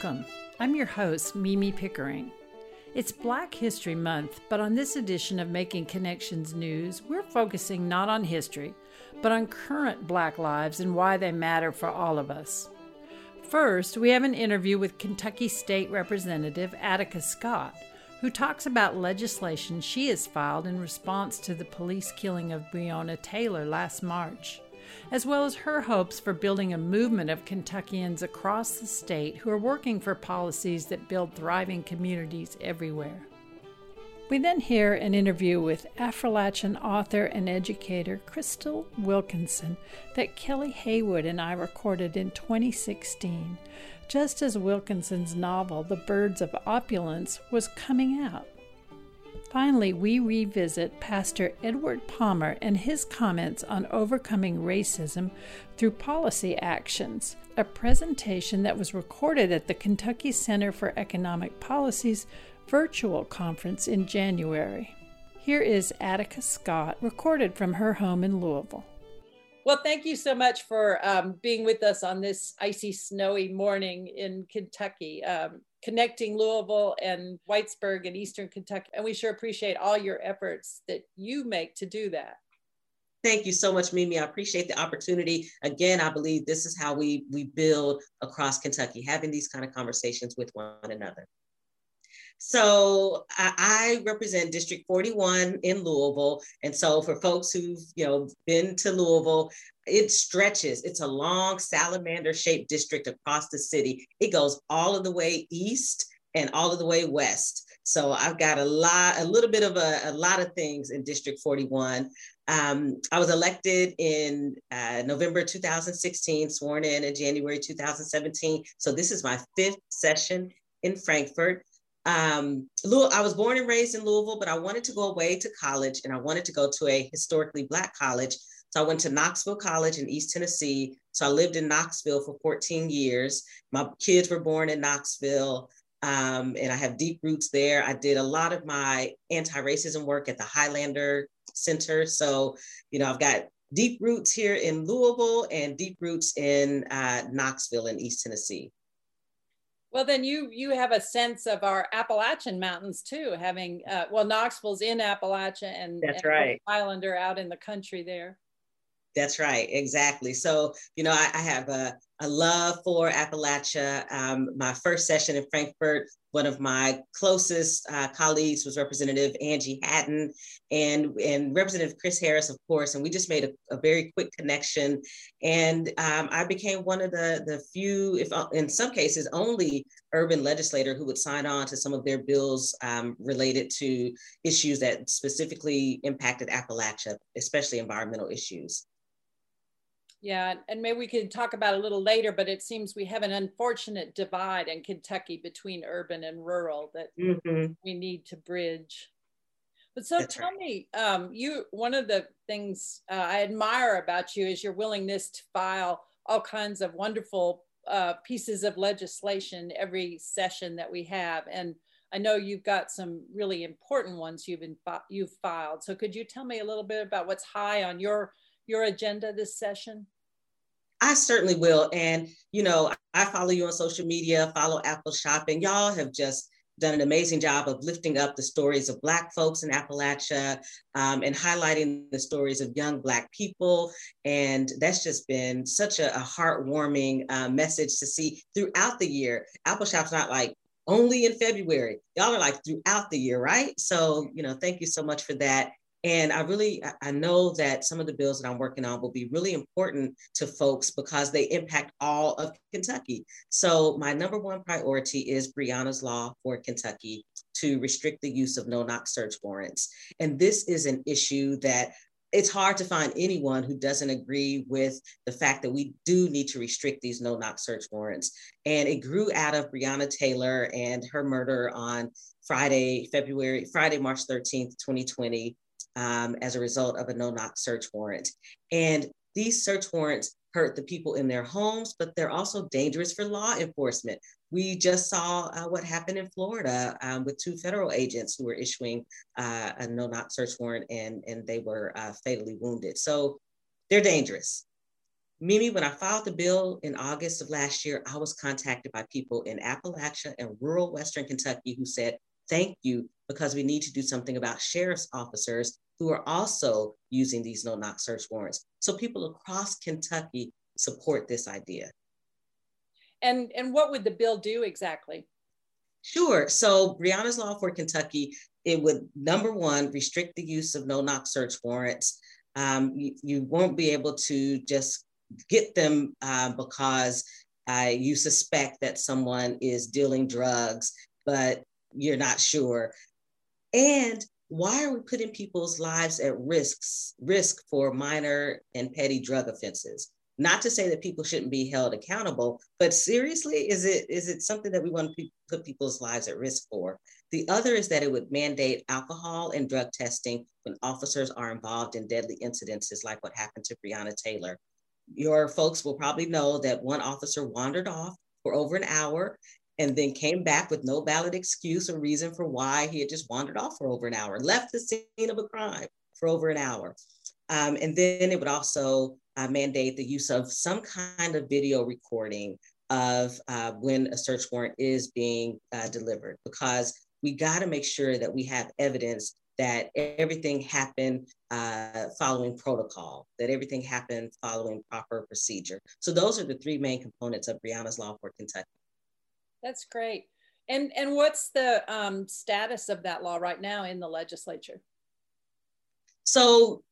Welcome. I'm your host, Mimi Pickering. It's Black History Month, but on this edition of Making Connections News, we're focusing not on history, but on current Black lives and why they matter for all of us. First, we have an interview with Kentucky State Representative Attica Scott, who talks about legislation she has filed in response to the police killing of Breonna Taylor last March as well as her hopes for building a movement of Kentuckians across the state who are working for policies that build thriving communities everywhere. We then hear an interview with Appalachian author and educator Crystal Wilkinson that Kelly Haywood and I recorded in 2016, just as Wilkinson's novel The Birds of Opulence was coming out. Finally, we revisit Pastor Edward Palmer and his comments on overcoming racism through policy actions, a presentation that was recorded at the Kentucky Center for Economic Policy's virtual conference in January. Here is Attica Scott, recorded from her home in Louisville. Well, thank you so much for um, being with us on this icy, snowy morning in Kentucky. Um, connecting Louisville and Whitesburg and Eastern Kentucky. And we sure appreciate all your efforts that you make to do that. Thank you so much, Mimi. I appreciate the opportunity. Again, I believe this is how we we build across Kentucky, having these kind of conversations with one another. So I, represent District 41 in Louisville. And so for folks who've, you know, been to Louisville, it stretches. It's a long salamander shaped district across the city. It goes all of the way east and all of the way west. So I've got a lot, a little bit of a, a lot of things in District 41. Um, I was elected in uh, November 2016, sworn in in January 2017. So this is my fifth session in Frankfort. Um, I was born and raised in Louisville, but I wanted to go away to college and I wanted to go to a historically Black college. So I went to Knoxville College in East Tennessee. So I lived in Knoxville for 14 years. My kids were born in Knoxville. Um, and I have deep roots there. I did a lot of my anti racism work at the Highlander Center. So, you know, I've got deep roots here in Louisville and deep roots in uh, Knoxville in East Tennessee. Well, then you you have a sense of our Appalachian mountains too, having uh, well Knoxville's in Appalachia and that's and right Highlander out in the country there. That's right, exactly. So you know, I, I have a a love for Appalachia. Um, my first session in Frankfort, one of my closest uh, colleagues was Representative Angie Hatton and, and Representative Chris Harris, of course. And we just made a, a very quick connection. And um, I became one of the, the few, if uh, in some cases, only urban legislator who would sign on to some of their bills um, related to issues that specifically impacted Appalachia, especially environmental issues. Yeah, and maybe we could talk about a little later, but it seems we have an unfortunate divide in Kentucky between urban and rural that mm-hmm. we need to bridge. But so That's tell right. me, um, you one of the things uh, I admire about you is your willingness to file all kinds of wonderful uh, pieces of legislation every session that we have, and I know you've got some really important ones you've been you've filed. So could you tell me a little bit about what's high on your your agenda this session? I certainly will. And, you know, I follow you on social media, follow Appalshop. Y'all have just done an amazing job of lifting up the stories of Black folks in Appalachia um, and highlighting the stories of young Black people. And that's just been such a, a heartwarming uh, message to see throughout the year. Appalshop's not like only in February. Y'all are like throughout the year, right? So, you know, thank you so much for that. And I really, I know that some of the bills that I'm working on will be really important to folks because they impact all of Kentucky. So my number one priority is Breonna's Law for Kentucky to restrict the use of no-knock search warrants. And this is an issue that it's hard to find anyone who doesn't agree with the fact that we do need to restrict these no knock search warrants. And it grew out of Breonna Taylor and her murder on Friday, February, Friday, March 13th, 2020 um, as a result of a no knock search warrant. And these search warrants hurt the people in their homes, but they're also dangerous for law enforcement. We just saw uh, what happened in Florida um, with two federal agents who were issuing uh, a no knock search warrant and, and they were uh, fatally wounded. So they're dangerous. Mimi, when I filed the bill in August of last year, I was contacted by people in Appalachia and rural Western Kentucky who said, thank you, because we need to do something about sheriff's officers who are also using these no knock search warrants. So people across Kentucky support this idea. And, and what would the bill do exactly? Sure. So Breonna's Law for Kentucky, it would number one, restrict the use of no knock search warrants. Um, you, you, won't be able to just get them uh, because uh, you suspect that someone is dealing drugs, but you're not sure. And why are we putting people's lives at risks, risk for minor and petty drug offenses? Not to say that people shouldn't be held accountable, but seriously, is it is it something that we want to put people's lives at risk for? The other is that it would mandate alcohol and drug testing when officers are involved in deadly incidences like what happened to Breonna Taylor. Your folks will probably know that one officer wandered off for over an hour and then came back with no valid excuse or reason for why he had just wandered off for over an hour, left the scene of a crime for over an hour. Um, and then it would also uh, mandate the use of some kind of video recording of uh, when a search warrant is being uh, delivered, because we got to make sure that we have evidence that everything happened uh, following protocol, that everything happened following proper procedure. So those are the three main components of Breonna's Law for Kentucky. That's great. And and what's the um, status of that law right now in the legislature? So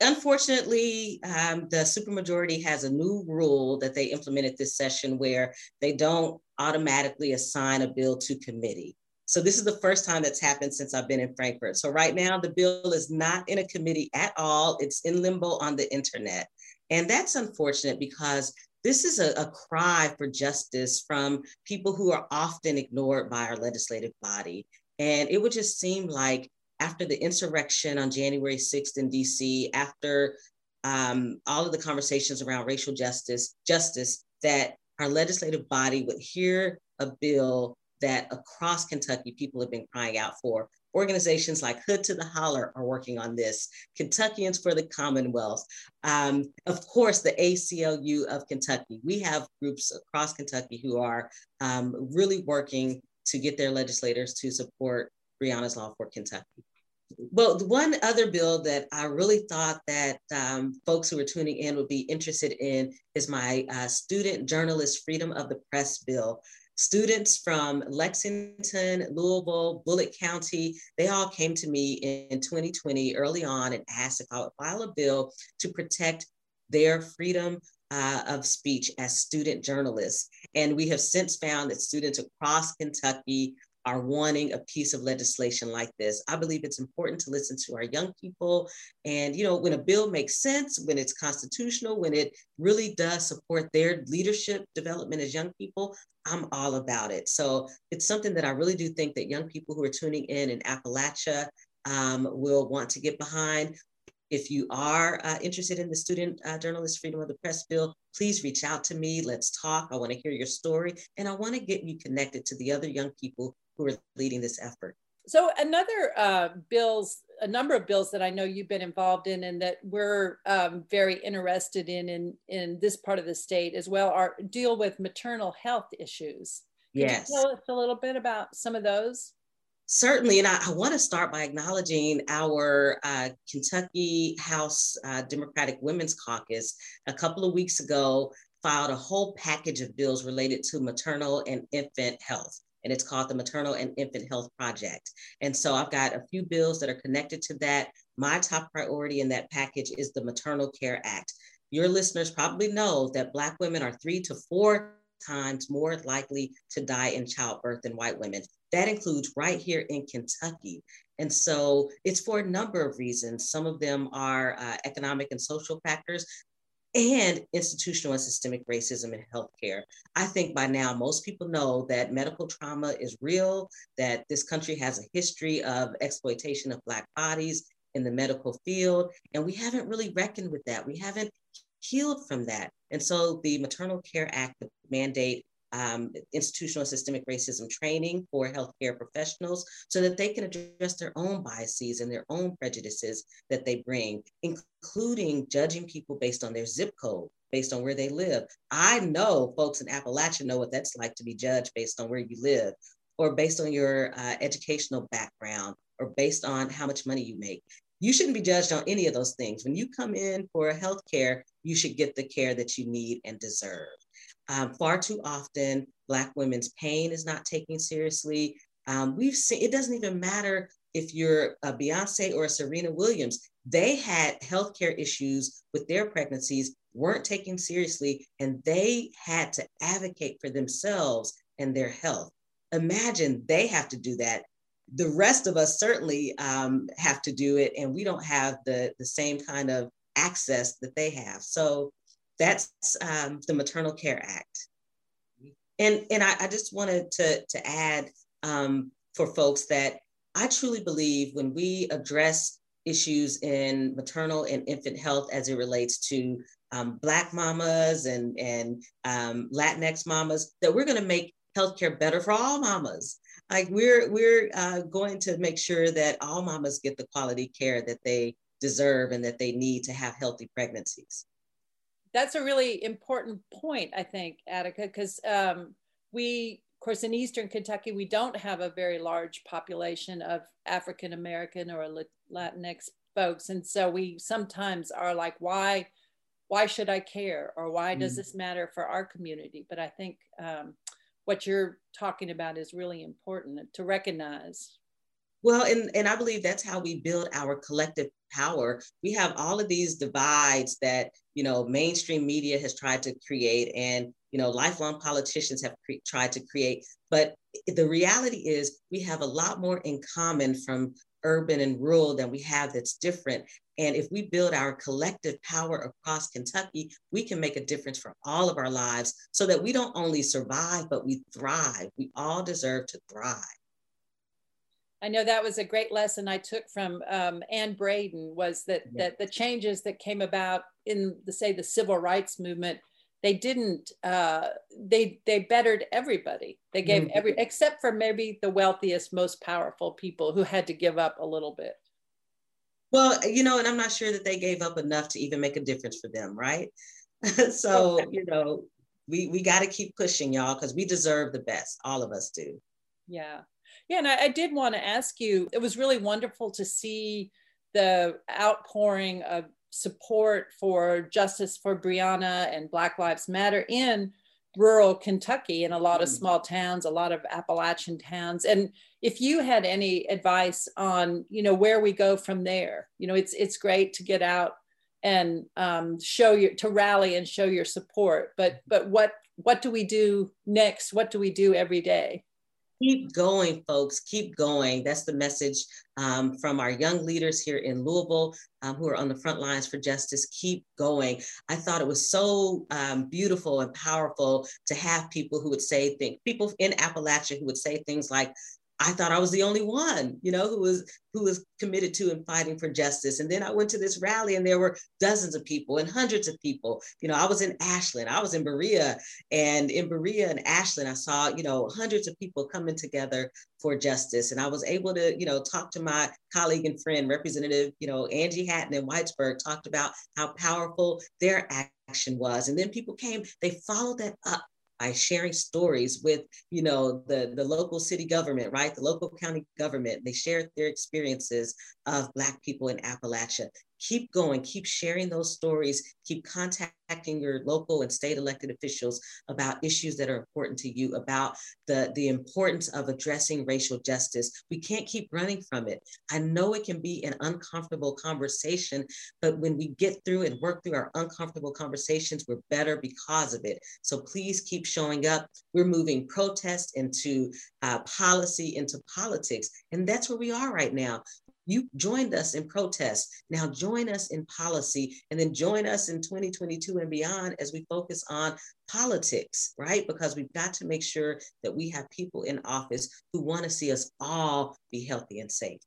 unfortunately, um, the supermajority has a new rule that they implemented this session where they don't automatically assign a bill to committee. So this is the first time that's happened since I've been in Frankfort. So right now the bill is not in a committee at all. It's in limbo on the internet. And that's unfortunate because this is a, a, cry for justice from people who are often ignored by our legislative body. And it would just seem like after the insurrection on January 6th in DC, after um, all of the conversations around racial justice, justice, that our legislative body would hear a bill that across Kentucky people have been crying out for Organizations like Hood to the Holler are working on this, Kentuckians for the Commonwealth. Um, of course, the ACLU of Kentucky. We have groups across Kentucky who are um, really working to get their legislators to support Breonna's Law for Kentucky. Well, one other bill that I really thought that um, folks who are tuning in would be interested in is my uh, Student Journalist Freedom of the Press bill. Students from Lexington, Louisville, Bullitt County, they all came to me in 2020 early on and asked if I would file a bill to protect their freedom uh, of speech as student journalists. And we have since found that students across Kentucky are wanting a piece of legislation like this. I believe it's important to listen to our young people. And, you know, when a bill makes sense, when it's constitutional, when it really does support their leadership development as young people, I'm all about it. So it's something that I really do think that young people who are tuning in in Appalachia um, will want to get behind. If you are uh, interested in the Student uh, Journalist Freedom of the Press Bill, please reach out to me. Let's talk. I want to hear your story and I want to get you connected to the other young people who are leading this effort. So another uh, bills, a number of bills that I know you've been involved in and that we're um, very interested in, in in this part of the state as well are deal with maternal health issues. Can yes. you tell us a little bit about some of those? Certainly, and I, I want to start by acknowledging our uh, Kentucky House uh, Democratic Women's Caucus. A couple of weeks ago, filed a whole package of bills related to maternal and infant health and it's called the Maternal and Infant Health Project. And so I've got a few bills that are connected to that. My top priority in that package is the Maternal Care Act. Your listeners probably know that Black women are three to four times more likely to die in childbirth than white women. That includes right here in Kentucky. And so it's for a number of reasons. Some of them are uh, economic and social factors, and institutional and systemic racism in healthcare. I think by now most people know that medical trauma is real, that this country has a history of exploitation of Black bodies in the medical field, and we haven't really reckoned with that. We haven't healed from that. And so the Maternal Care Act mandate um, institutional systemic racism training for healthcare professionals so that they can address their own biases and their own prejudices that they bring, including judging people based on their zip code. based on where they live. I know folks in Appalachia know what that's like to be judged based on where you live or based on your uh, educational background or based on how much money you make. You shouldn't be judged on any of those things. When you come in for health care, you should get the care that you need and deserve. Um, far too often, Black women's pain is not taken seriously. Um, we've seen it doesn't even matter if you're a Beyonce or a Serena Williams. They had healthcare issues with their pregnancies, weren't taken seriously, and they had to advocate for themselves and their health. Imagine they have to do that. The rest of us certainly um, have to do it, and we don't have the, the same kind of access that they have. So that's um, the Maternal Care Act. And, and I, I just wanted to, to add um, for folks that I truly believe when we address issues in maternal and infant health as it relates to um, Black mamas and, and um, Latinx mamas, that we're going to make healthcare better for all mamas. Like we're we're uh, going to make sure that all mamas get the quality care that they deserve and that they need to have healthy pregnancies. That's a really important point, I think, Attica, because um, we of course, in Eastern Kentucky, we don't have a very large population of African American or Latinx folks. And so we sometimes are like, why, why should I care? Or why does mm. this matter for our community? But I think um, what you're talking about is really important to recognize. Well, and, and I believe that's how we build our collective power. We have all of these divides that, you know, mainstream media has tried to create and you know, lifelong politicians have cre- tried to create. But the reality is, we have a lot more in common from urban and rural than we have that's different. And if we build our collective power across Kentucky, we can make a difference for all of our lives so that we don't only survive, but we thrive. We all deserve to thrive. I know that was a great lesson I took from um, Anne Braden was that, yeah. that the changes that came about in the say the civil rights movement they didn't uh, they they bettered everybody. They gave mm-hmm. every except for maybe the wealthiest most powerful people who had to give up a little bit. Well you know and i'm not sure that they gave up enough to even make a difference for them right? So you know we we got to keep pushing y'all because we deserve the best. All of us do. Yeah yeah and I, I did want to ask you it was really wonderful to see the outpouring of support for justice for Breonna and Black Lives Matter in rural Kentucky in a lot of mm. small towns, a lot of Appalachian towns. And if you had any advice on, you know, where we go from there, you know, it's it's great to get out and um, show your to rally and show your support. But but what what do we do next? What do we do every day? Keep going, folks. Keep going. That's the message um, from our young leaders here in Louisville um, who are on the front lines for justice. Keep going. I thought it was so um, beautiful and powerful to have people who would say things, people in Appalachia who would say things like, I thought I was the only one, you know, who was who was committed to and fighting for justice. And then I went to this rally and there were dozens of people and hundreds of people. You know, I was in Ashland, I was in Berea, and in Berea and Ashland, I saw, you know, hundreds of people coming together for justice. And I was able to, you know, talk to my colleague and friend, Representative, you know, Angie Hatton in Whitesburg, talked about how powerful their action was. And then people came, they followed that up by sharing stories with you know the the local city government right? The local county government they shared their experiences of black people in appalachia keep going, keep sharing those stories, keep contacting your local and state elected officials about issues that are important to you, about the, the importance of addressing racial justice. We can't keep running from it. I know it can be an uncomfortable conversation, but when we get through and work through our uncomfortable conversations, we're better because of it. So please keep showing up. We're moving protest into uh, policy, into politics. And that's where we are right now. You joined us in protest. Now join us in policy and then join us in 2022 and beyond as we focus on politics, right? Because we've got to make sure that we have people in office who want to see us all be healthy and safe.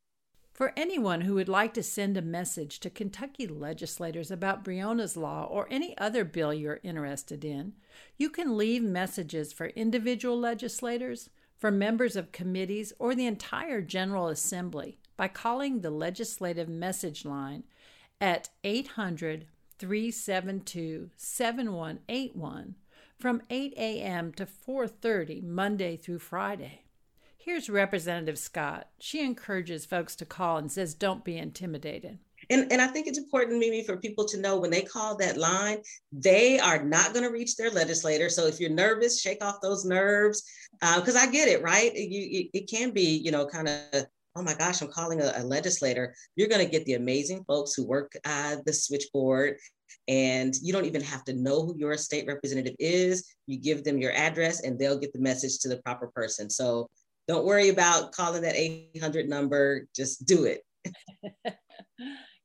For anyone who would like to send a message to Kentucky legislators about Breonna's Law or any other bill you're interested in, you can leave messages for individual legislators, for members of committees, or the entire General Assembly by calling the legislative message line at 800 372 7181 from 8 a.m. to 4:30 Monday through Friday. Here's Representative Scott. She encourages folks to call and says don't be intimidated. And, and I think it's important, Mimi, for people to know when they call that line, they are not going to reach their legislator. So if you're nervous, shake off those nerves, because uh, I get it, right? You, it, it can be, you know, kind of oh my gosh, I'm calling a, a legislator, you're going to get the amazing folks who work uh, the switchboard. And you don't even have to know who your state representative is. You give them your address and they'll get the message to the proper person. So don't worry about calling that 800 number, just do it.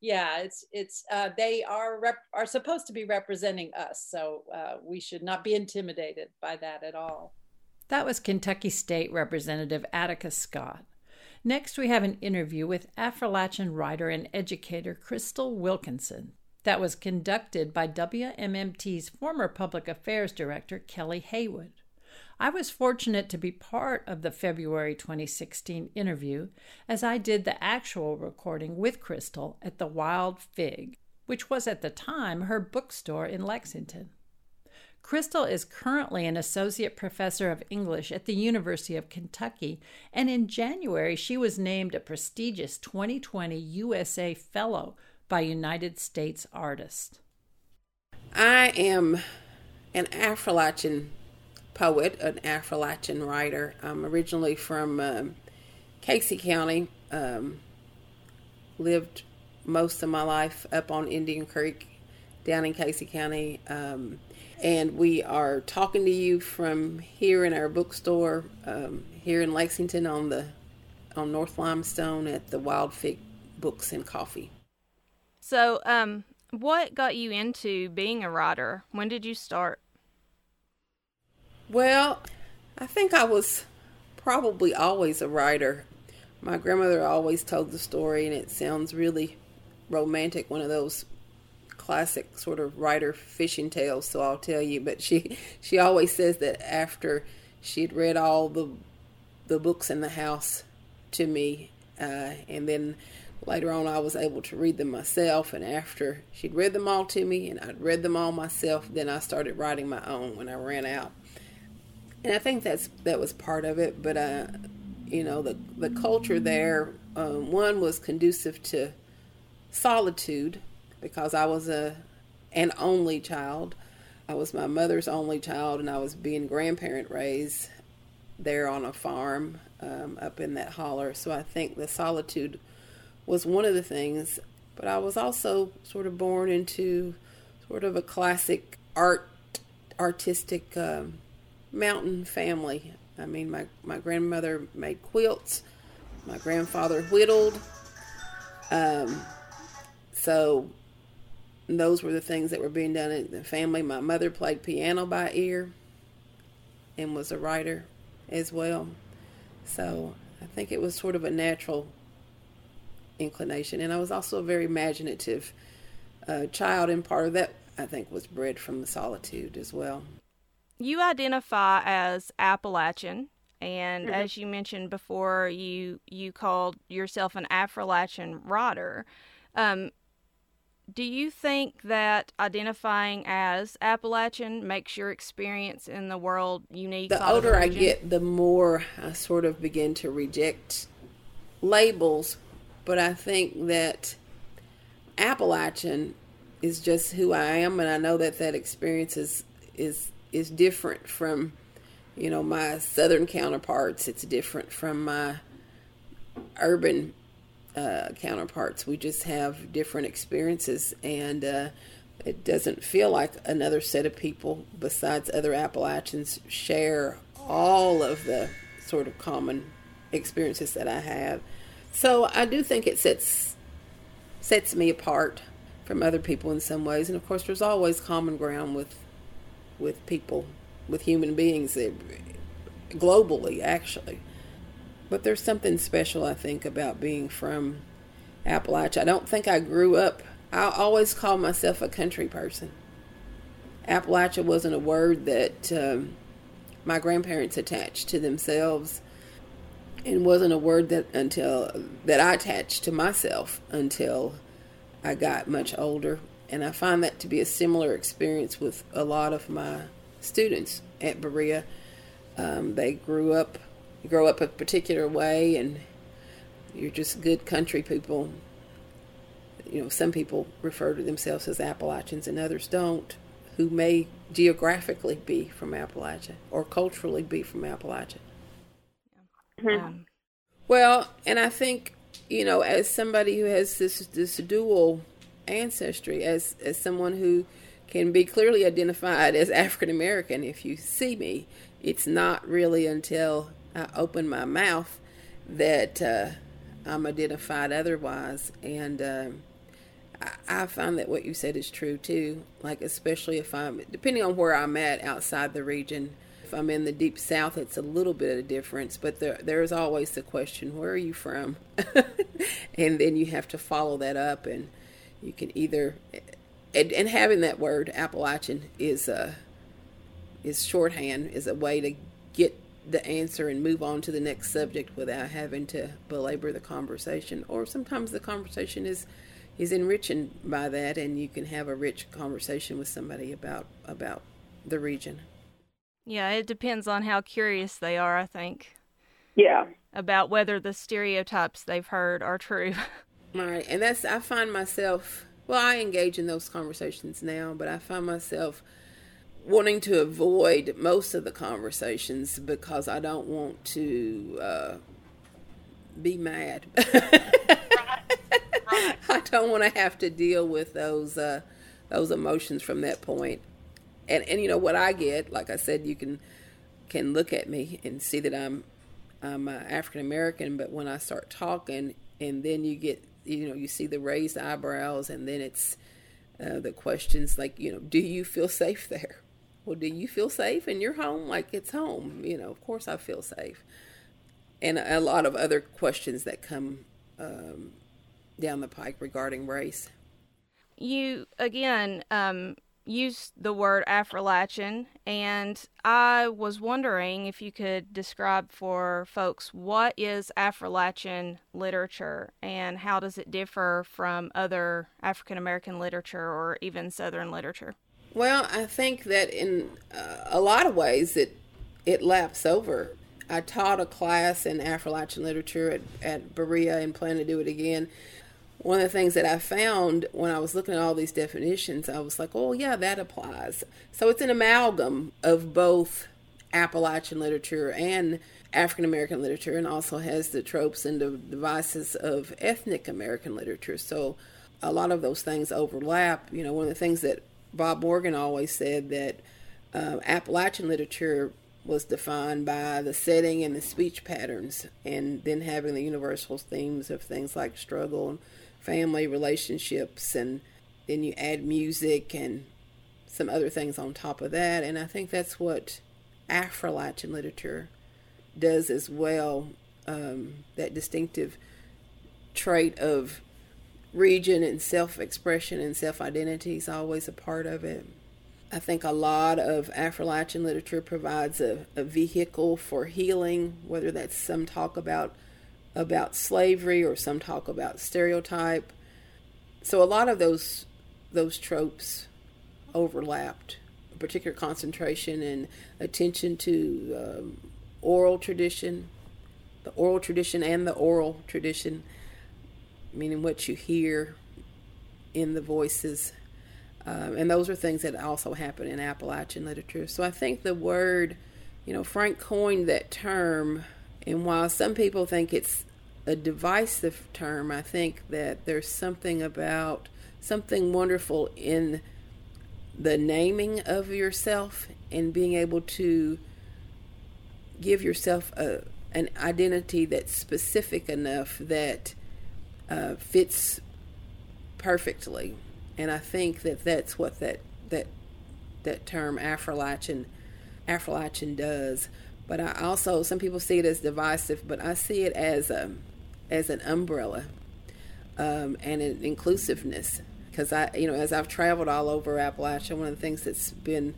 yeah it's it's uh, they are rep- are supposed to be representing us so uh, we should not be intimidated by that at all that was kentucky state representative attica scott next we have an interview with Appalachian writer and educator crystal wilkinson that was conducted by wmmt's former public affairs director kelly haywood I was fortunate to be part of the February 2016 interview as I did the actual recording with Crystal at the Wild Fig, which was at the time her bookstore in Lexington. Crystal is currently an associate professor of English at the University of Kentucky, and in January she was named a prestigious 2020 USA Fellow by United States Artists. I am an Appalachian poet, an Appalachian writer. I'm originally from um, Casey County. Um, lived most of my life up on Indian Creek, down in Casey County. Um, and we are talking to you from here in our bookstore um, here in Lexington on the on North Limestone at the Wild Fig Books and Coffee. So, um, what got you into being a writer? When did you start? Well, I think I was probably always a writer. My grandmother always told the story, and it sounds really romantic, one of those classic sort of writer fishing tales. So I'll tell you. But she she always says that after she'd read all the the books in the house to me, uh, and then later on I was able to read them myself. And after she'd read them all to me, and I'd read them all myself, then I started writing my own when I ran out and I think that's that was part of it. But uh, you know, the the culture there, um, one was conducive to solitude because I was a an only child. I was my mother's only child, and I was being grandparent raised there on a farm um, up in that holler. So I think the solitude was one of the things. But I was also sort of born into sort of a classic art, artistic um, mountain family. I mean, my, my grandmother made quilts, my grandfather whittled. Um, so those were the things that were being done in the family. My mother played piano by ear and was a writer as well. So I think it was sort of a natural inclination. And I was also a very imaginative uh, child, and part of that, I think, was bred from the solitude as well you identify as Appalachian, and mm-hmm. as you mentioned before, you you called yourself an Appalachian writer. Um, do you think that identifying as Appalachian makes your experience in the world unique? The older I get, the more I sort of begin to reject labels, but I think that Appalachian is just who I am, and I know that that experience is is is different from you know my southern counterparts it's different from my urban uh, counterparts we just have different experiences and uh, it doesn't feel like another set of people besides other appalachians share all of the sort of common experiences that i have so i do think it sets sets me apart from other people in some ways and of course there's always common ground with with people, with human beings eh, globally, actually. But there's something special, I think, about being from Appalachia. I don't think I grew up, I always call myself a country person. Appalachia wasn't a word that um, my grandparents attached to themselves and wasn't a word that until that I attached to myself until I got much older and I find that to be a similar experience with a lot of my students at Berea. Um, they grew up, grow up a particular way, and you're just good country people. You know, some people refer to themselves as Appalachians and others don't, who may geographically be from Appalachia or culturally be from Appalachia. Mm-hmm. Um, well, and I think, you know, as somebody who has this this dual ancestry, as as someone who can be clearly identified as African American if you see me, it's not really until I open my mouth that uh, I'm identified otherwise. And um, I, I find that what you said is true too. Like, especially if I'm, depending on where I'm at outside the region, if I'm in the deep south, it's a little bit of a difference, but there, there's always the question, where are you from? and then you have to follow that up, and you can either, and, and having that word Appalachian is a, uh, is shorthand, is a way to get the answer and move on to the next subject without having to belabor the conversation. Or sometimes the conversation is is enriching by that, and you can have a rich conversation with somebody about about the region. Yeah, it depends on how curious they are. I think. Yeah. About whether the stereotypes they've heard are true. right, and that's I find myself. Well, I engage in those conversations now, but I find myself wanting to avoid most of the conversations because I don't want to uh, be mad. I don't want to have to deal with those uh, those emotions from that point. And and you know what I get, like I said, you can can look at me and see that I'm I'm uh, African American, but when I start talking, and then you get you know you see the raised eyebrows, and then it's uh, the questions like you know, do you feel safe there? Well, do you feel safe in your home? Like it's home, you know. Of course, I feel safe, and a lot of other questions that come um, down the pike regarding race. You again um, used the word Affrilachian, and I was wondering if you could describe for folks what is Affrilachian literature and how does it differ from other African American literature or even Southern literature. Well, I think that in uh, a lot of ways it it laps over. I taught a class in Affrilachian literature at, at Berea and plan to do it again one of the things that I found when I was looking at all these definitions, I was like, oh, yeah, that applies. So it's an amalgam of both Appalachian literature and African American literature, and also has the tropes and the devices of ethnic American literature. So a lot of those things overlap. You know, one of the things that Bob Morgan always said that uh, Appalachian literature was defined by the setting and the speech patterns, and then having the universal themes of things like struggle and family relationships. And then you add music and some other things on top of that. And i think that's what affrilachian literature does as well um, that distinctive trait of region and self-expression and self-identity is always a part of it i think a lot of affrilachian literature provides a, a vehicle for healing whether that's some talk about about slavery or some talk about stereotype. So a lot of those those tropes overlapped. A particular concentration and attention to um, oral tradition, the oral tradition and the oral tradition, meaning what you hear in the voices. Um, and those are things that also happen in Appalachian literature. So I think the word, you know, Frank coined that term and while some people think it's a divisive term, I think that there's something about something wonderful in the naming of yourself and being able to give yourself a an identity that's specific enough that uh, fits perfectly. And I think that that's what that that that term Affrilachian does. But I also, some people see it as divisive, but I see it as a, as an umbrella um, and an inclusiveness. Because I, you know, as I've traveled all over Appalachia, one of the things that's been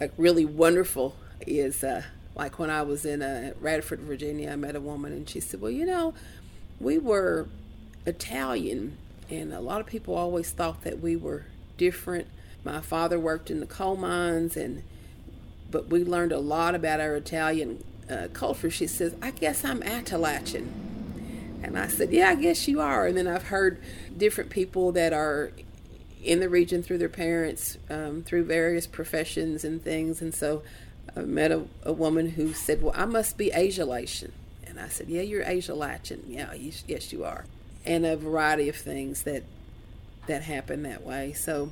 like really wonderful is uh, like when I was in uh, Radford, Virginia, I met a woman and she said, "Well, you know, we were Italian, and a lot of people always thought that we were different. My father worked in the coal mines, and but we learned a lot about our Italian uh, culture. She says, "I guess I'm Appalachian," and I said, "Yeah, I guess you are." And then I've heard different people that are in the region through their parents, um, through various professions and things, and so I met a, a woman who said, "Well, I must be Asialation," and I said, "Yeah, you're Asialation. Yeah, you, yes, you are." And a variety of things that that happen that way. So,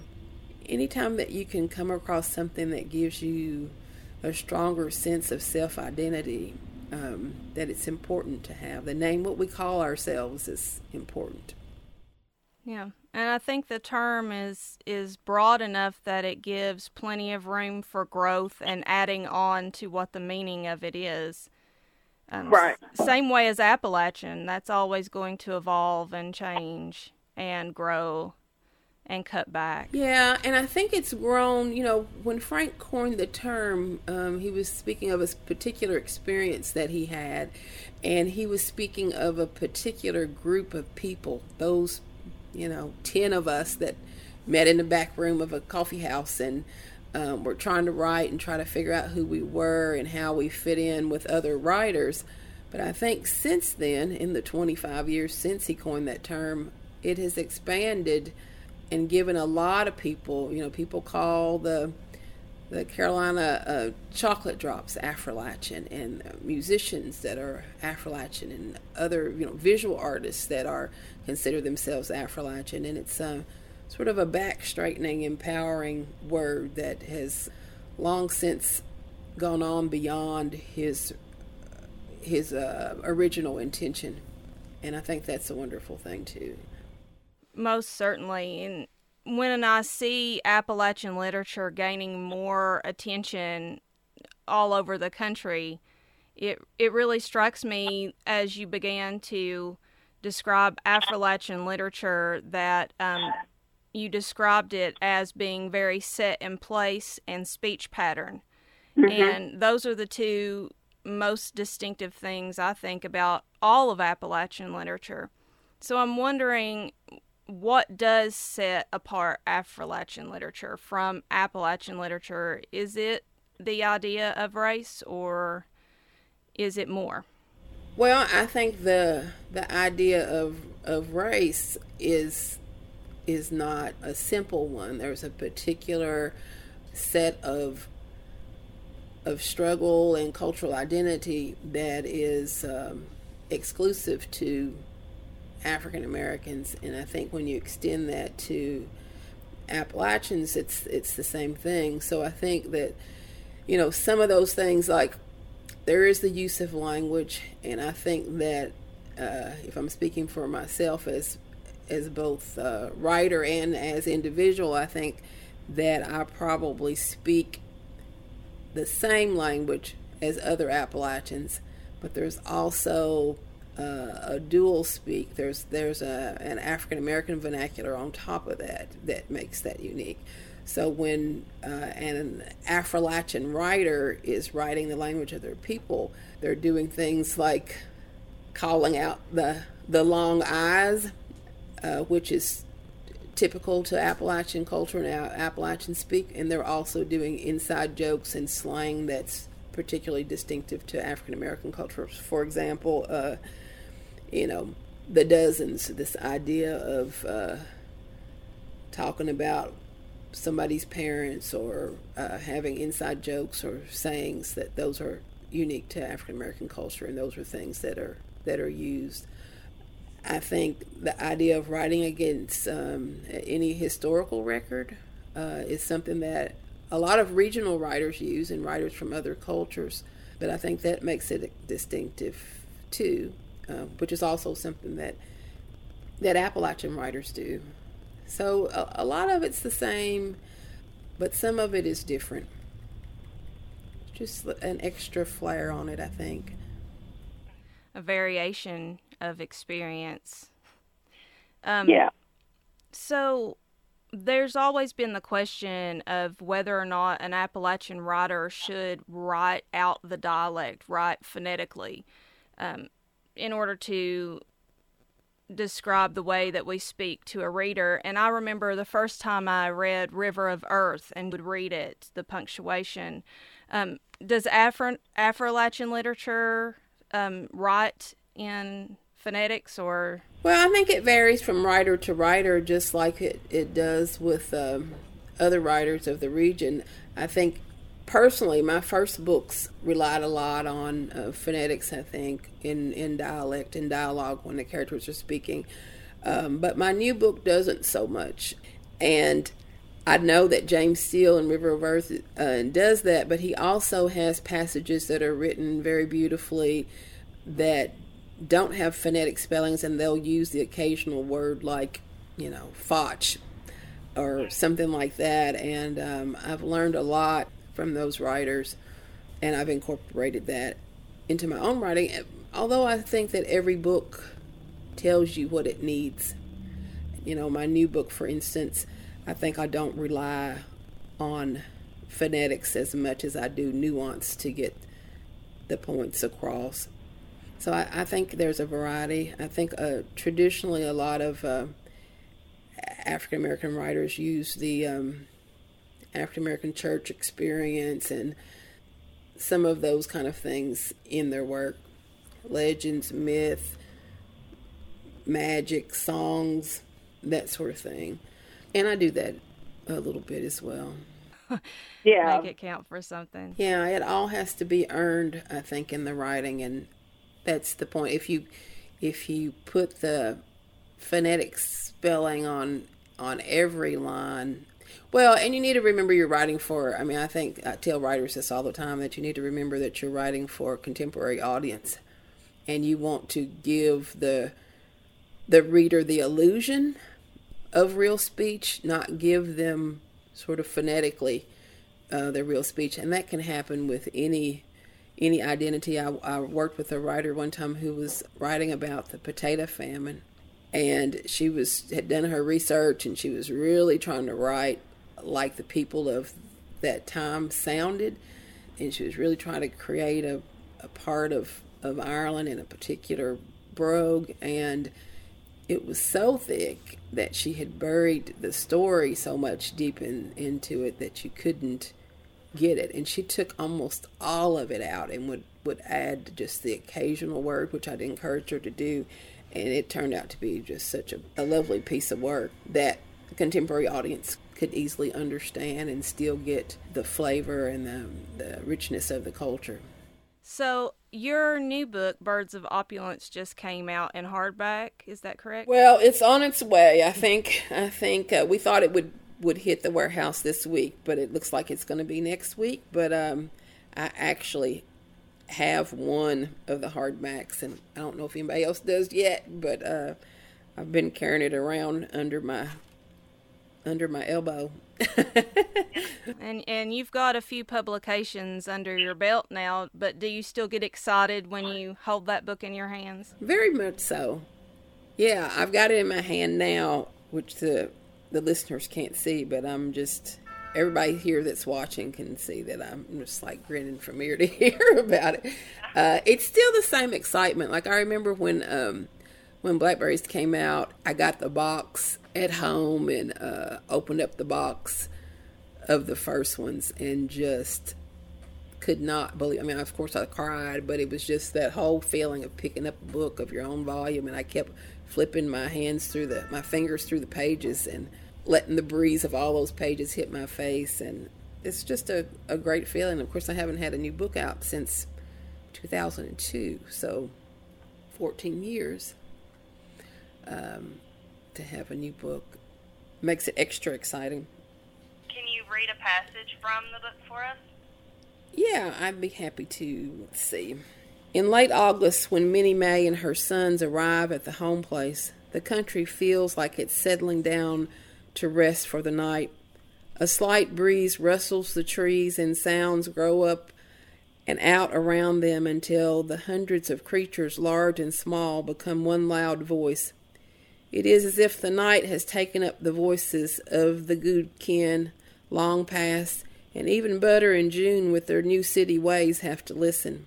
anytime that you can come across something that gives you a stronger sense of self identity, um, that it's important to have. The name, what we call ourselves, is important. Yeah, and I think the term is is broad enough that it gives plenty of room for growth and adding on to what the meaning of it is. Um, right. Same way as Appalachian, that's always going to evolve and change and grow and cut back. Yeah, and I think it's grown. You know, when Frank coined the term, um, he was speaking of a particular experience that he had, and he was speaking of a particular group of people. Those you know, 10 of us that met in the back room of a coffee house and um, were trying to write and try to figure out who we were and how we fit in with other writers. But I think since then, in the 25 years since he coined that term, it has expanded and given a lot of people, you know, people call the the Carolina uh, chocolate drops Affrilachian and musicians that are Affrilachian and other you know visual artists that are consider themselves Affrilachian and it's uh, sort of a back straightening empowering word that has long since gone on beyond his his uh, original intention. And I think that's a wonderful thing too. Most certainly. And when I see Appalachian literature gaining more attention all over the country, it it really strikes me as you began to describe Appalachian literature that um, you described it as being very set in place and speech pattern, mm-hmm. and those are the two most distinctive things I think about all of Appalachian literature. So I'm wondering what does set apart Affrilachian literature from Appalachian literature? Is it the idea of race or is it more? Well, I think the the idea of of race is is not a simple one. There's a particular set of of struggle and cultural identity that is um, exclusive to African Americans, and I think when you extend that to Appalachians, it's it's the same thing. So I think that you know some of those things like there is the use of language, and I think that uh, if I'm speaking for myself as as both uh, writer and as individual, I think that I probably speak the same language as other Appalachians, but there's also uh, a dual speak. There's there's a, an African American vernacular on top of that that makes that unique. So when uh, an Affrilachian writer is writing the language of their people, they're doing things like calling out the the long eyes, uh, which is typical to Appalachian culture and Appalachian speak, and they're also doing inside jokes and slang that's particularly distinctive to African American culture. For example, uh, you know, the dozens, this idea of uh, talking about somebody's parents or uh, having inside jokes or sayings that those are unique to African American culture and those are things that are that are used. I think the idea of writing against um, any historical record uh, is something that a lot of regional writers use and writers from other cultures, but I think that makes it distinctive too uh, which is also something that that Appalachian writers do. So a, a, lot of it's the same, but some of it is different. Just an extra flair on it, I think. A variation of experience. Um, yeah. So there's always been the question of whether or not an Appalachian writer should write out the dialect, write phonetically. Um, in order to describe the way that we speak to a reader. And I remember the first time I read River of Earth and would read it, the punctuation. Um, does Afro Affrilachian literature um, write in phonetics or? Well, I think it varies from writer to writer, just like it, it does with um, other writers of the region. I think personally, my first books relied a lot on uh, phonetics, I think, in, in dialect and dialogue when the characters are speaking. Um, but my new book doesn't so much. And I know that James Still in River of Earth uh, does that, but he also has passages that are written very beautifully that don't have phonetic spellings, and they'll use the occasional word like, you know, fotch or something like that. And um, I've learned a lot from those writers, and I've incorporated that into my own writing. Although I think that every book tells you what it needs. You know, my new book, for instance, I think I don't rely on phonetics as much as I do nuance to get the points across. So I, I think there's a variety. I think uh, traditionally a lot of uh, African American writers use the um, African American church experience and some of those kind of things in their work legends, myth, magic, songs, that sort of thing. And I do that a little bit as well. yeah. Make it count for something. Yeah, it all has to be earned, I think, in the writing and that's the point. If you if you put the phonetic spelling on on every line well, and you need to remember you're writing for, I mean, I think I tell writers this all the time that you need to remember that you're writing for a contemporary audience and you want to give the the reader the illusion of real speech, not give them sort of phonetically uh, their real speech, and that can happen with any any identity. I, I worked with a writer one time who was writing about the potato famine, and she was had done her research, and she was really trying to write like the people of that time sounded, and she was really trying to create a, a part of, of Ireland in a particular brogue, and it was so thick that she had buried the story so much deep in, into it that you couldn't get it. And she took almost all of it out and would, would add just the occasional word, which I'd encourage her to do. And it turned out to be just such a, a lovely piece of work that a contemporary audience could easily understand and still get the flavor and the, the richness of the culture. So, your new book, Birds of Opulence, just came out in hardback. Is that correct? Well, it's on its way. I think. I think uh, we thought it would would hit the warehouse this week, but it looks like it's going to be next week. But um, I actually have one of the hardbacks, and I don't know if anybody else does yet, but uh, I've been carrying it around under my under my elbow. and and you've got a few publications under your belt now, but do you still get excited when you hold that book in your hands? Very much so. Yeah, I've got it in my hand now, which the the listeners can't see, but I'm just everybody here that's watching can see that I'm just like grinning from ear to ear about it. Uh, it's still the same excitement. Like I remember when um, when Blackberries came out, I got the box at home and uh, opened up the box of the first ones and just could not believe. I mean, of course, I cried, but it was just that whole feeling of picking up a book of your own volume, and I kept flipping my hands through the my fingers through the pages and letting the breeze of all those pages hit my face, and it's just a, a great feeling. Of course, I haven't had a new book out since 2002, so 14 years um, to have a new book. Makes it extra exciting. Can you read a passage from the book for us? Yeah, I'd be happy to. Let's see. In late August, when Minnie Mae and her sons arrive at the home place, the country feels like it's settling down to rest for the night. A slight breeze rustles the trees and sounds grow up and out around them until the hundreds of creatures, large and small, become one loud voice. It is as if the night has taken up the voices of the good kin long past, and even Butter and June with their new city ways have to listen.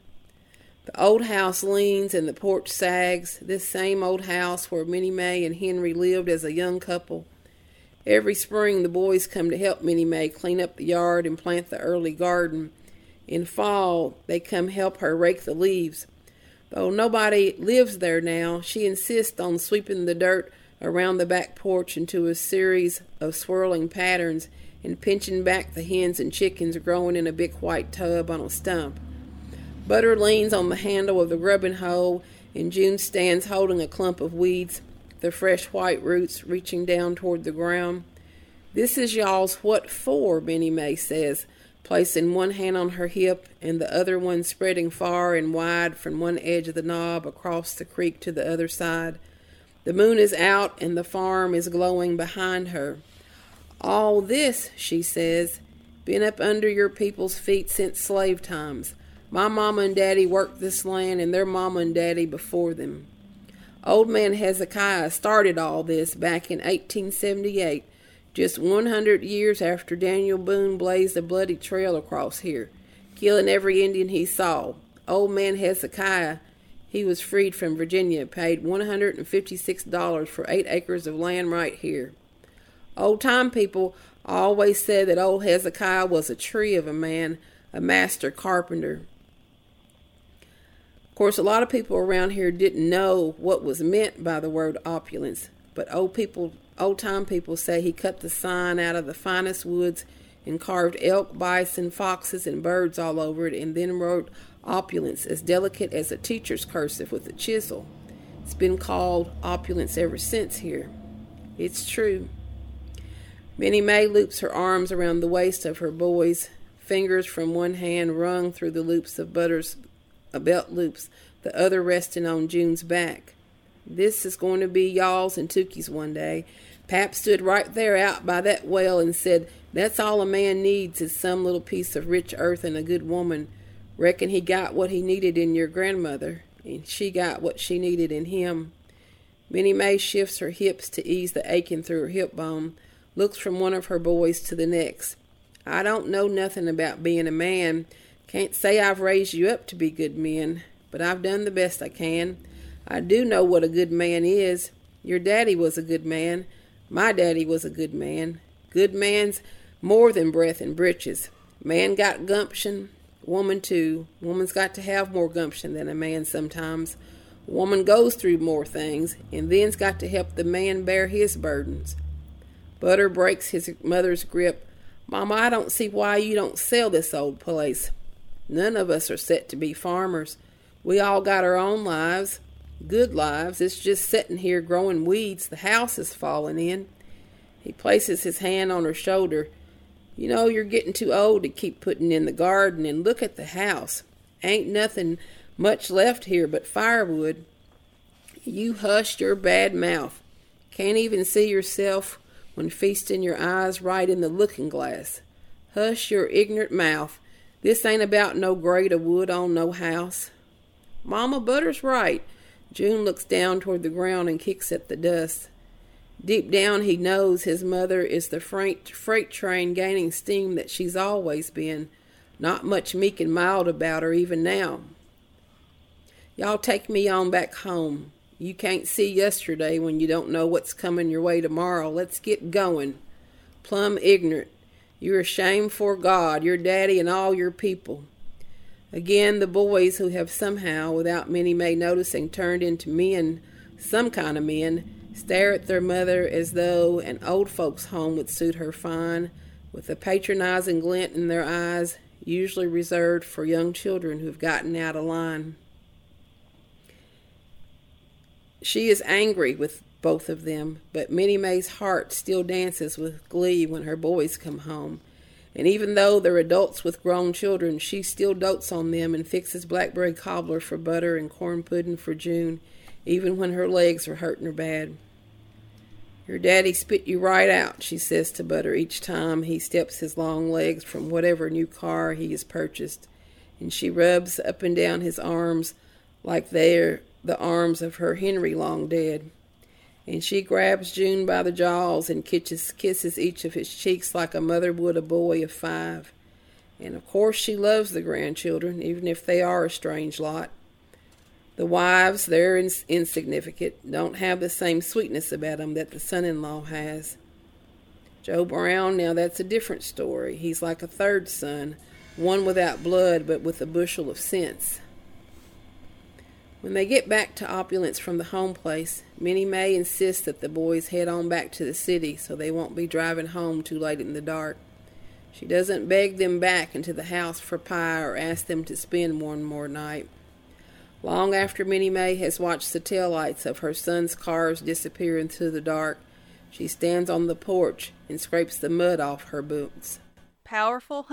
The old house leans and the porch sags, this same old house where Minnie Mae and Henry lived as a young couple. Every spring the boys come to help Minnie Mae clean up the yard and plant the early garden. In fall, they come help her rake the leaves. Though nobody lives there now, she insists on sweeping the dirt around the back porch into a series of swirling patterns and pinching back the hens and chickens growing in a big white tub on a stump. Butter leans on the handle of the grubbing hoe, and June stands holding a clump of weeds, the fresh white roots reaching down toward the ground. This is y'all's what for, Minnie Mae says, placing one hand on her hip and the other one spreading far and wide from one edge of the knob across the creek to the other side. The moon is out and the farm is glowing behind her. All this, she says, been up under your people's feet since slave times. My mama and daddy worked this land and their mama and daddy before them. Old man Hezekiah started all this back in 1878, just 100 years after Daniel Boone blazed a bloody trail across here, killing every Indian he saw. Old man Hezekiah, he was freed from Virginia, paid $156 for eight acres of land right here. Old time people always said that old Hezekiah was a tree of a man, a master carpenter course, a lot of people around here didn't know what was meant by the word opulence, but old people, old time people say he cut the sign out of the finest woods and carved elk, bison, foxes, and birds all over it, and then wrote opulence as delicate as a teacher's cursive with a chisel. It's been called opulence ever since here. It's true. Minnie May loops her arms around the waist of her boys, fingers from one hand wrung through the loops of Butter's a belt loops, the other resting on June's back. This is going to be y'all's and Tookie's one day. Pap stood right there out by that well and said, That's all a man needs is some little piece of rich earth and a good woman. Reckon he got what he needed in your grandmother, and she got what she needed in him. Minnie Mae shifts her hips to ease the aching through her hip bone, looks from one of her boys to the next. I don't know nothing about being a man, can't say I've raised you up to be good men, but I've done the best I can. I do know what a good man is. Your daddy was a good man. My daddy was a good man. Good man's more than breath and breeches. Man got gumption, woman too. Woman's got to have more gumption than a man sometimes. Woman goes through more things, and then's got to help the man bear his burdens. Butter breaks his mother's grip. Mama, I don't see why you don't sell this old place. None of us are set to be farmers. We all got our own lives, good lives. It's just sitting here growing weeds the house is falling in. He places his hand on her shoulder. You know, you're getting too old to keep putting in the garden, and look at the house. Ain't nothing much left here but firewood. You hush your bad mouth. Can't even see yourself when feasting your eyes right in the looking glass. Hush your ignorant mouth. This ain't about no grade of wood on no house. Mama Butter's right. June looks down toward the ground and kicks at the dust. Deep down, he knows his mother is the freight, freight train gaining steam that she's always been. Not much meek and mild about her even now. Y'all take me on back home. You can't see yesterday when you don't know what's coming your way tomorrow. Let's get going. Plumb ignorant. You're ashamed for God, your daddy, and all your people. Again, the boys who have somehow, without Minnie Mae noticing, turned into men, some kind of men, stare at their mother as though an old folks' home would suit her fine, with a patronizing glint in their eyes, usually reserved for young children who've gotten out of line. She is angry with both of them, but Minnie Mae's heart still dances with glee when her boys come home. And even though they're adults with grown children, she still dotes on them and fixes blackberry cobbler for butter and corn pudding for June, even when her legs are hurting her bad. Your daddy spit you right out, she says to Butter each time he steps his long legs from whatever new car he has purchased, and she rubs up and down his arms like they're the arms of her Henry long dead and she grabs June by the jaws and kisses, kisses each of his cheeks like a mother would a boy of five. And of course she loves the grandchildren, even if they are a strange lot. The wives, they're ins- insignificant, don't have the same sweetness about them that the son in law has. Joe Brown, now that's a different story. He's like a third son, one without blood but with a bushel of sense. When they get back to opulence from the home place, Minnie Mae insists that the boys head on back to the city so they won't be driving home too late in the dark. She doesn't beg them back into the house for pie or ask them to spend one more night. Long after Minnie Mae has watched the taillights of her son's cars disappear into the dark, she stands on the porch and scrapes the mud off her boots. Powerful.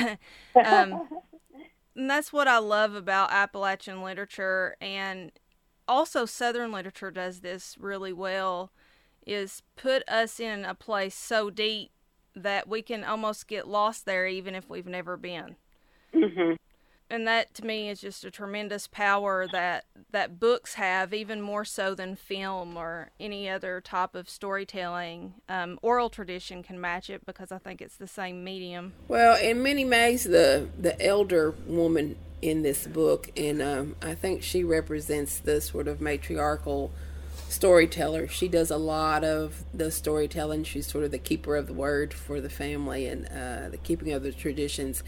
um, and that's what I love about Appalachian literature and also Southern literature does this really well is put us in a place so deep that we can almost get lost there even if we've never been. Mm-hmm and that to me is just a tremendous power that that books have even more so than film or any other type of storytelling. Um, oral tradition can match it because i think it's the same medium. Well in Minnie Mae's the the elder woman in this book and um, i think she represents the sort of matriarchal storyteller. She does a lot of the storytelling. She's sort of the keeper of the word for the family and uh, the keeping of the traditions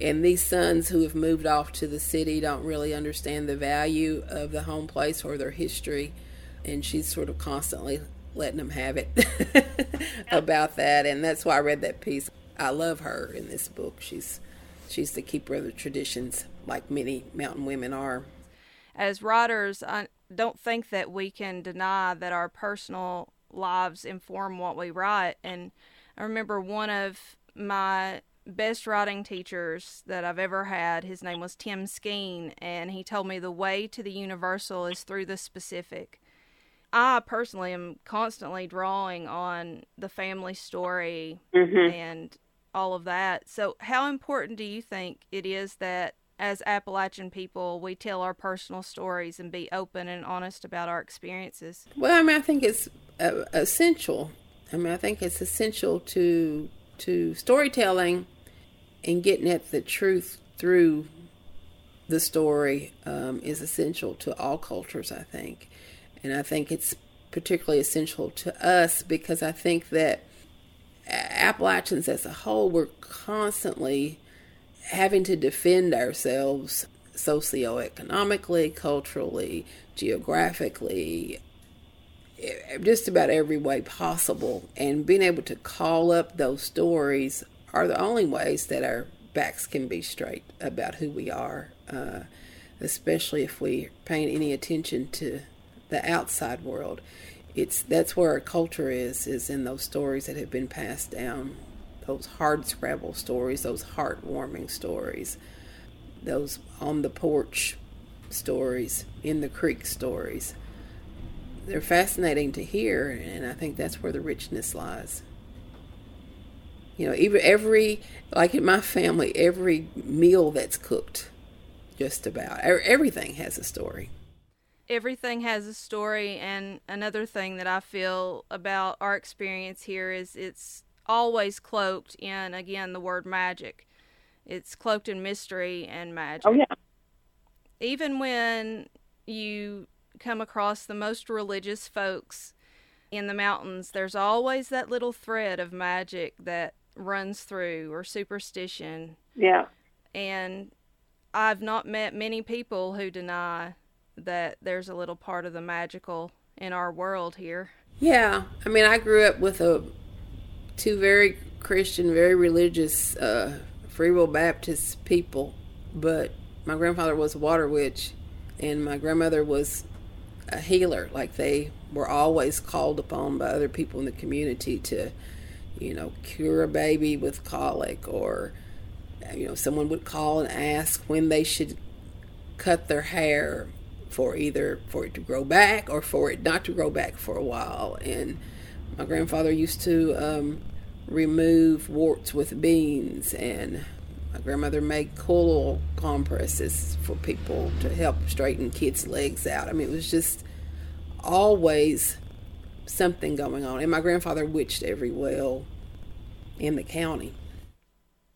and these sons who have moved off to the city don't really understand the value of the home place or their history. And she's sort of constantly letting them have it about that. And that's why i read that piece. I love her in this book. She's she's the keeper of the traditions like many mountain women are. As writers i don't think that we can deny that our personal lives inform what we write. And i remember one of my best writing teachers that I've ever had. His name was Tim Skeen, and he told me the way to the universal is through the specific. I personally am constantly drawing on the family story mm-hmm. and all of that. So, how important do you think it is that as Appalachian people, we tell our personal stories and be open and honest about our experiences? Well, I mean, I think it's uh, essential. I mean, I think it's essential to to storytelling and getting at the truth through the story um, is essential to all cultures, I think. And I think it's particularly essential to us because I think that Appalachians as a whole, we're constantly having to defend ourselves socioeconomically, culturally, geographically, just about every way possible. And being able to call up those stories are the only ways that our backs can be straight about who we are, uh, especially if we paying any attention to the outside world. It's that's where our culture is is in those stories that have been passed down, those hard scrabble stories, those heartwarming stories, those on the porch stories, in the creek stories. They're fascinating to hear, and I think that's where the richness lies. You know, even every like in my family, every meal that's cooked, just about everything has a story. Everything has a story, and another thing that I feel about our experience here is it's always cloaked in again the word magic. It's cloaked in mystery and magic. Oh yeah. Even when you come across the most religious folks in the mountains, there's always that little thread of magic that runs through or superstition. Yeah. And I've not met many people who deny that there's a little part of the magical in our world here. Yeah. I mean, I grew up with a two very Christian, very religious uh, Free Will Baptist people, but my grandfather was a water witch and my grandmother was a healer. Like they were always called upon by other people in the community to you know, cure a baby with colic, or, you know, someone would call and ask when they should cut their hair for either for it to grow back or for it not to grow back for a while. And my grandfather used to um, remove warts with beans, and my grandmother made cool compresses for people to help straighten kids' legs out. I mean, it was just always something going on. And my grandfather witched every well in the county.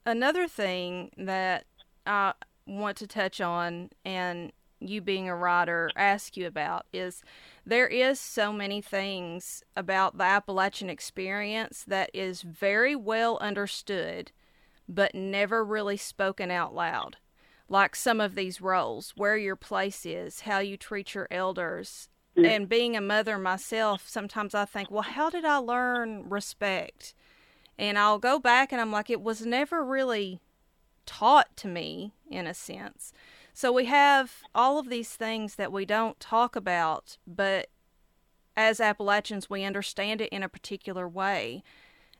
Another thing that I want to touch on, and you being a writer, ask you about is there is so many things about the Appalachian experience that is very well understood, but never really spoken out loud. Like some of these roles, where your place is, how you treat your elders. Yeah. And being a mother myself, sometimes I think, well, how did I learn respect? And I'll go back and I'm like, it was never really taught to me in a sense. So we have all of these things that we don't talk about, but as Appalachians, we understand it in a particular way.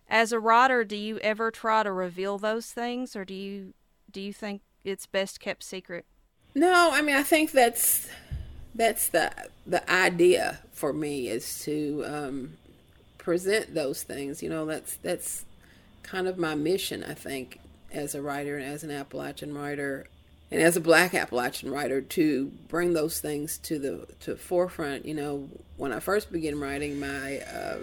As a writer, do you ever try to reveal those things, or do you do you think it's best kept secret? No, I mean I think that's that's the the idea for me is to um, present those things. You know, that's that's kind of my mission. I think as a writer and as an Appalachian writer, and as a black Appalachian writer to bring those things to the to forefront. You know, when I first began writing, my uh,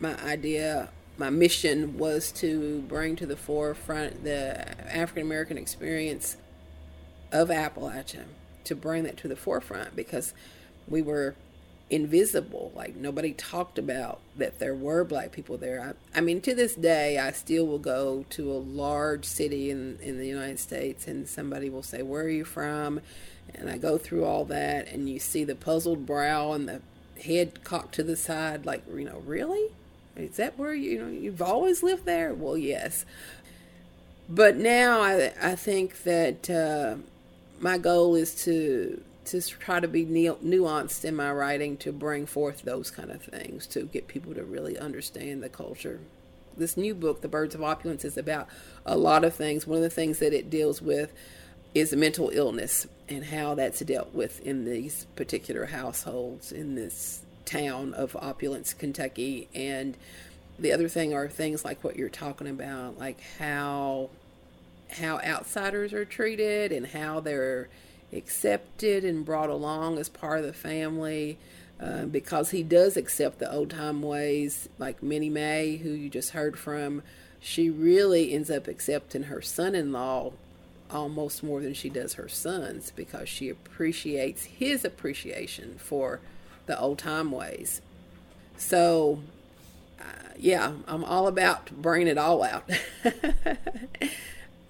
my idea, my mission was to bring to the forefront the African American experience of Appalachia, to bring that to the forefront because we were invisible. Like nobody talked about that there were black people there. I, I, mean, to this day, I still will go to a large city in in the United States, and somebody will say, "Where are you from?" And I go through all that, and you see the puzzled brow and the head cocked to the side, like you know, really. Is that where you, you know you've always lived there? Well, yes. But now I I think that uh, my goal is to to try to be nuanced in my writing to bring forth those kind of things to get people to really understand the culture. This new book, The Birds of Opulence, is about a lot of things. One of the things that it deals with is mental illness and how that's dealt with in these particular households in this town of Opulence, Kentucky. And the other thing are things like what you're talking about, like how how outsiders are treated and how they're accepted and brought along as part of the family. Uh, because he does accept the old time ways, like Minnie Mae, who you just heard from, she really ends up accepting her son in law almost more than she does her sons because she appreciates his appreciation for the old time ways. So, uh, yeah, I'm all about bringing it all out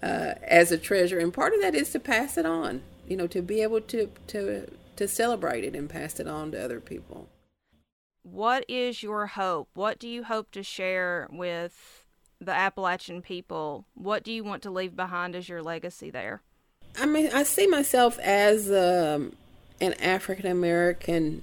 uh, as a treasure, and part of that is to pass it on you know, to be able to to to celebrate it and pass it on to other people. What is your hope? What do you hope to share with the Appalachian people? What do you want to leave behind as your legacy there? I mean, I see myself as um, an African American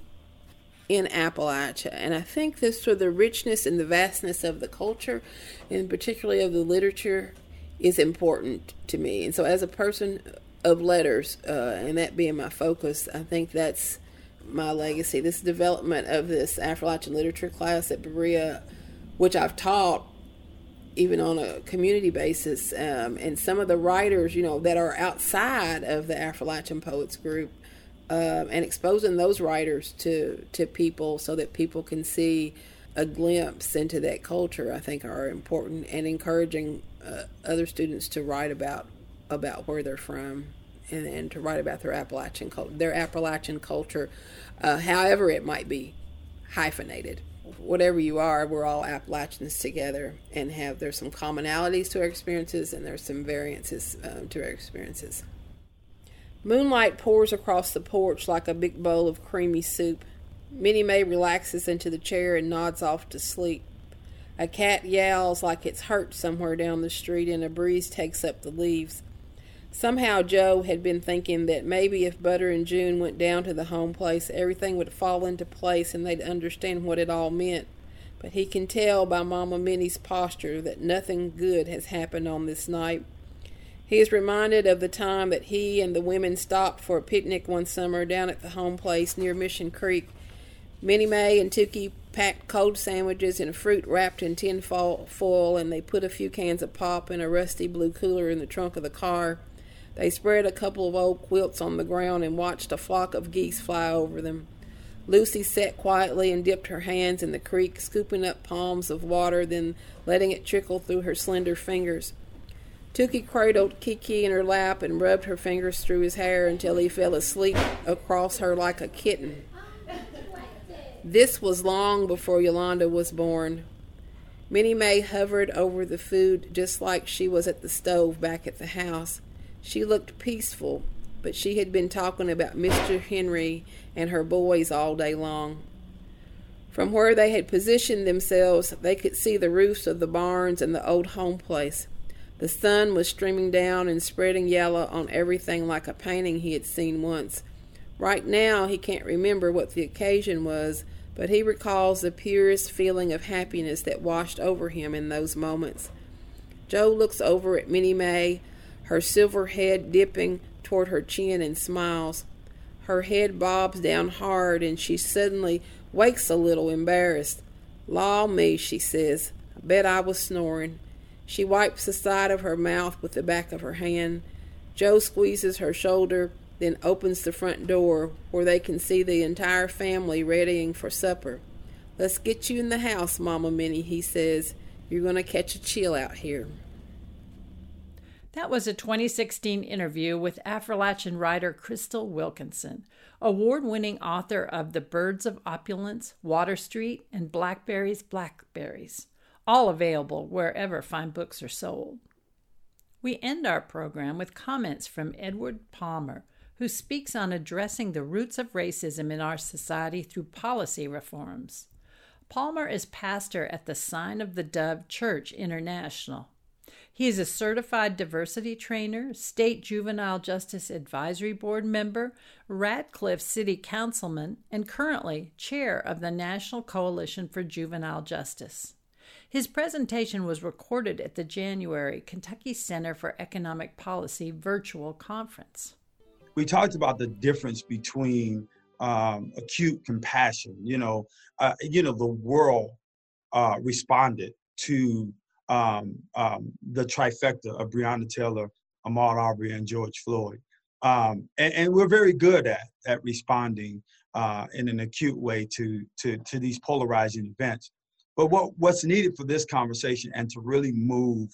in Appalachia, and I think this for the richness and the vastness of the culture, and particularly of the literature, is important to me. And so, as a person of letters, uh, and that being my focus, I think that's my legacy. This development of this Appalachian literature class at Berea, which I've taught even on a community basis, um, and some of the writers, you know, that are outside of the Affrilachian Poets group, um, and exposing those writers to to people so that people can see a glimpse into that culture, I think are important, and encouraging uh, other students to write about about where they're from and, and to write about their Appalachian culture, their Appalachian culture, uh, however it might be hyphenated. Whatever you are, we're all Appalachians together, and have there's some commonalities to our experiences, and there's some variances um, to our experiences. Moonlight pours across the porch like a big bowl of creamy soup. Minnie Mae relaxes into the chair and nods off to sleep. A cat yowls like it's hurt somewhere down the street, and a breeze takes up the leaves. Somehow Joe had been thinking that maybe if Butter and June went down to the home place, everything would fall into place and they'd understand what it all meant. But he can tell by Mama Minnie's posture that nothing good has happened on this night. He is reminded of the time that he and the women stopped for a picnic one summer down at the home place near Mission Creek. Minnie Mae and Tookie packed cold sandwiches and fruit wrapped in tin foil, and they put a few cans of pop in a rusty blue cooler in the trunk of the car. They spread a couple of old quilts on the ground and watched a flock of geese fly over them. Lucy sat quietly and dipped her hands in the creek, scooping up palms of water, then letting it trickle through her slender fingers. Tookie cradled Kiki in her lap and rubbed her fingers through his hair until he fell asleep across her like a kitten. This was long before Yolanda was born. Minnie Mae hovered over the food just like she was at the stove back at the house. She looked peaceful, but she had been talking about Mr. Henry and her boys all day long. From where they had positioned themselves, they could see the roofs of the barns and the old home place. The sun was streaming down and spreading yellow on everything like a painting he had seen once. Right now, he can't remember what the occasion was, but he recalls the purest feeling of happiness that washed over him in those moments. Joe looks over at Minnie Mae, her silver head dipping toward her chin, and smiles. Her head bobs down hard, and she suddenly wakes a little embarrassed. Law me, she says. I bet I was snoring. She wipes the side of her mouth with the back of her hand. Joe squeezes her shoulder, then opens the front door where they can see the entire family readying for supper. Let's get you in the house, Mama Minnie, he says. You're going to catch a chill out here. That was a 2016 interview with Appalachian writer Crystal Wilkinson, award winning author of The Birds of Opulence, Water Street, and Blackberries, Blackberries all available wherever fine books are sold. We end our program with comments from Edward Palmer, who speaks on addressing the roots of racism in our society through policy reforms. Palmer is pastor at the Sign of the Dove Church International. He is a certified diversity trainer, state juvenile justice advisory board member, Radcliff city councilman, and currently chair of the National Coalition for Juvenile Justice. His presentation was recorded at the January Kentucky Center for Economic Policy virtual conference. We talked about the difference between um, acute compassion. You know, uh, you know, the world uh, responded to um, um, the trifecta of Breonna Taylor, Ahmaud Arbery, and George Floyd. Um, and, and, we're very good at, at responding uh, in an acute way to, to, to these polarizing events. But what, what's needed for this conversation and to really move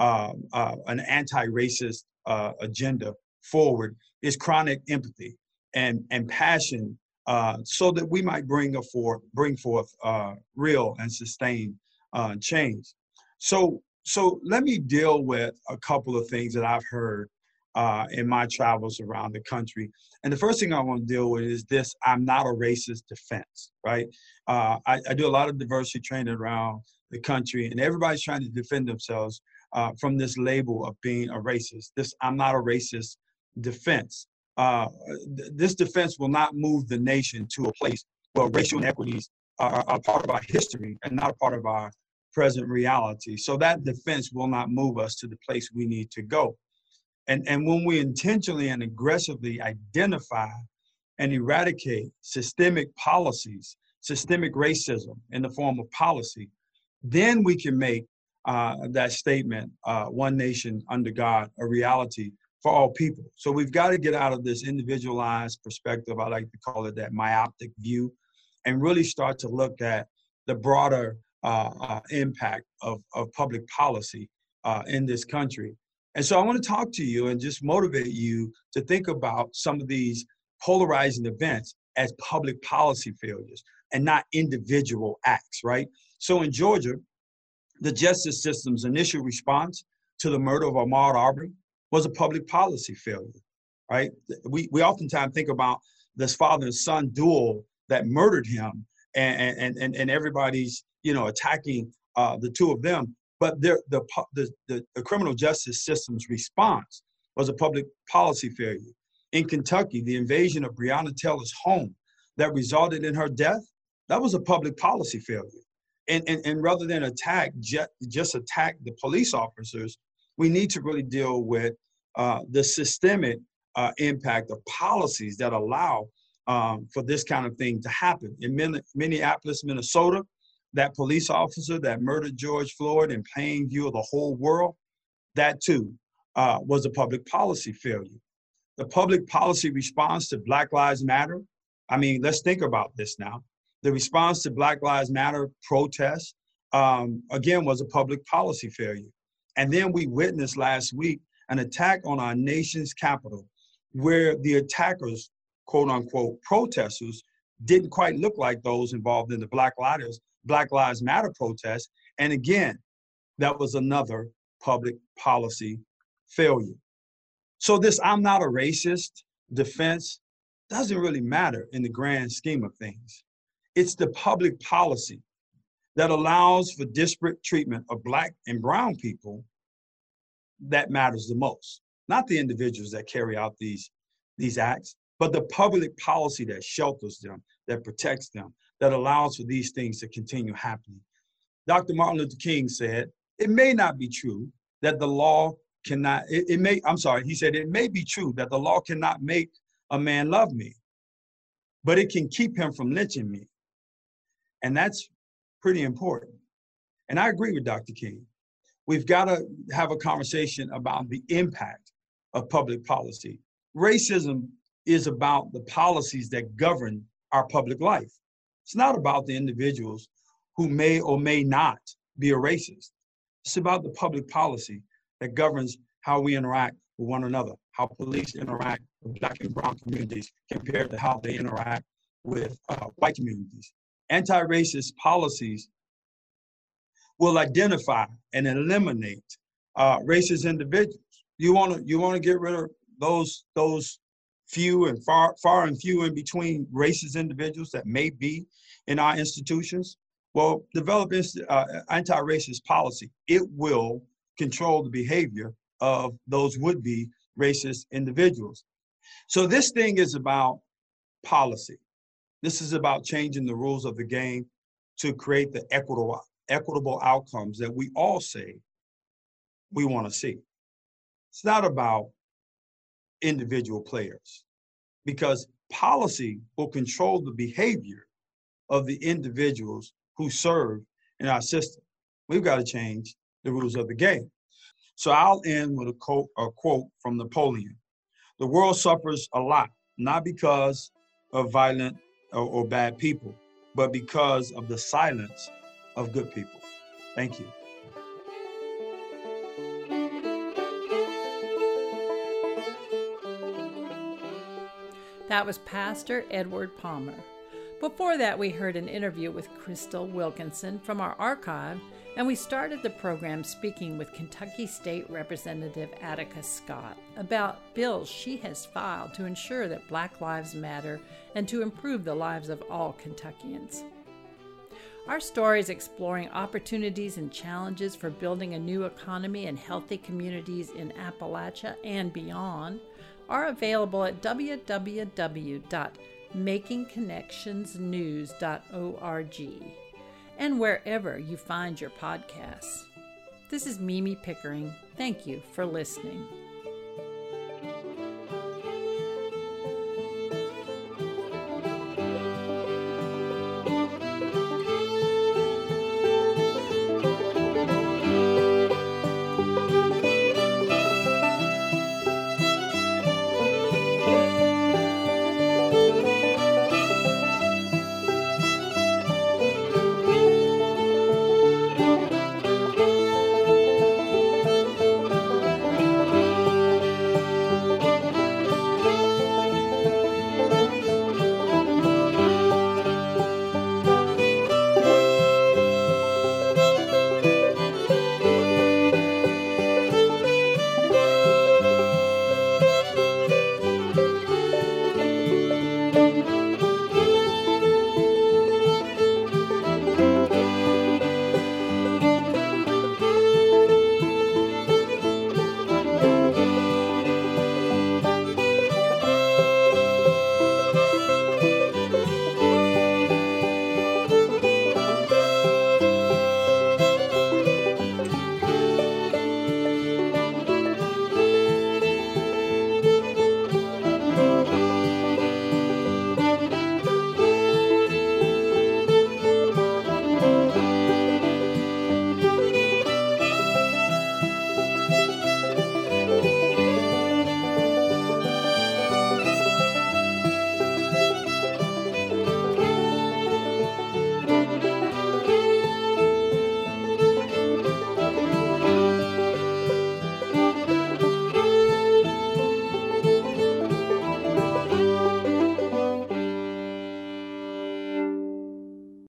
uh, uh, an anti-racist uh, agenda forward is chronic empathy and, and passion uh, so that we might bring, a for, bring forth uh, real and sustained uh, change. So, so let me deal with a couple of things that I've heard uh, in my travels around the country. And the first thing I want to deal with is this I'm not a racist defense, right? Uh, I, I, do a lot of diversity training around the country, and everybody's trying to defend themselves uh, from this label of being a racist. This I'm not a racist defense. Uh, th- this defense will not move the nation to a place where racial inequities are, are part of our history and not a part of our present reality. So that defense will not move us to the place we need to go. And, and when we intentionally and aggressively identify and eradicate systemic policies, systemic racism in the form of policy, then we can make uh, that statement, uh, one nation under God, a reality for all people. So we've got to get out of this individualized perspective, I like to call it that myopic view, and really start to look at the broader uh, uh impact of, of public policy uh, in this country. And so I want to talk to you and just motivate you to think about some of these polarizing events as public policy failures and not individual acts, right? So in Georgia, the justice system's initial response to the murder of Ahmaud Arbery was a public policy failure, right? We, we oftentimes think about this father and son duel that murdered him and, and, and, and everybody's, you know, attacking uh, the two of them. But the, the, the, the criminal justice system's response was a public policy failure. In Kentucky, the invasion of Breonna Taylor's home that resulted in her death, that was a public policy failure. And, and, and rather than attack, just, just attack the police officers, we need to really deal with uh, the systemic uh, impact of policies that allow um, for this kind of thing to happen. In Minneapolis, Minnesota, that police officer that murdered George Floyd in plain view of the whole world, that too uh, was a public policy failure. The public policy response to Black Lives Matter, I mean, let's think about this now. The response to Black Lives Matter protests, um, again, was a public policy failure. And then we witnessed last week an attack on our nation's capital where the attackers, quote unquote, protesters, didn't quite look like those involved in the Black Lives, Black Lives Matter protest. And again, that was another public policy failure. So this I'm not a racist defense doesn't really matter in the grand scheme of things. It's the public policy that allows for disparate treatment of black and brown people that matters the most. Not the individuals that carry out these, these acts, but the public policy that shelters them, that protects them, that allows for these things to continue happening. Dr. Martin Luther King said, it may not be true that the law cannot, it, it may, I'm sorry, he said, it may be true that the law cannot make a man love me, but it can keep him from lynching me. And that's pretty important. And I agree with Dr. King. We've got to have a conversation about the impact of public policy. Racism is about the policies that govern our public life. It's not about the individuals who may or may not be a racist. It's about the public policy that governs how we interact with one another, how police interact with black and brown communities compared to how they interact with uh, white communities. Anti-racist policies will identify and eliminate uh, racist individuals. You want to you want to get rid of those those few and far far and few in between racist individuals that may be in our institutions. Well, develop uh, anti-racist policy. It will control the behavior of those would-be racist individuals. So this thing is about policy. This is about changing the rules of the game to create the equitable, equitable outcomes that we all say we want to see. It's not about individual players because policy will control the behavior of the individuals who serve in our system. We've got to change the rules of the game. So I'll end with a quote, a quote from Napoleon. The world suffers a lot, not because of violent or, or bad people, but because of the silence of good people. Thank you. That was Pastor Edward Palmer. Before that, we heard an interview with Crystal Wilkinson from our archive and we started the program speaking with Kentucky State Representative Attica Scott about bills she has filed to ensure that Black Lives Matter and to improve the lives of all Kentuckians. Our stories exploring opportunities and challenges for building a new economy and healthy communities in Appalachia and beyond are available at www.makingconnectionsnews.org and wherever you find your podcasts. This is Mimi Pickering. Thank you for listening.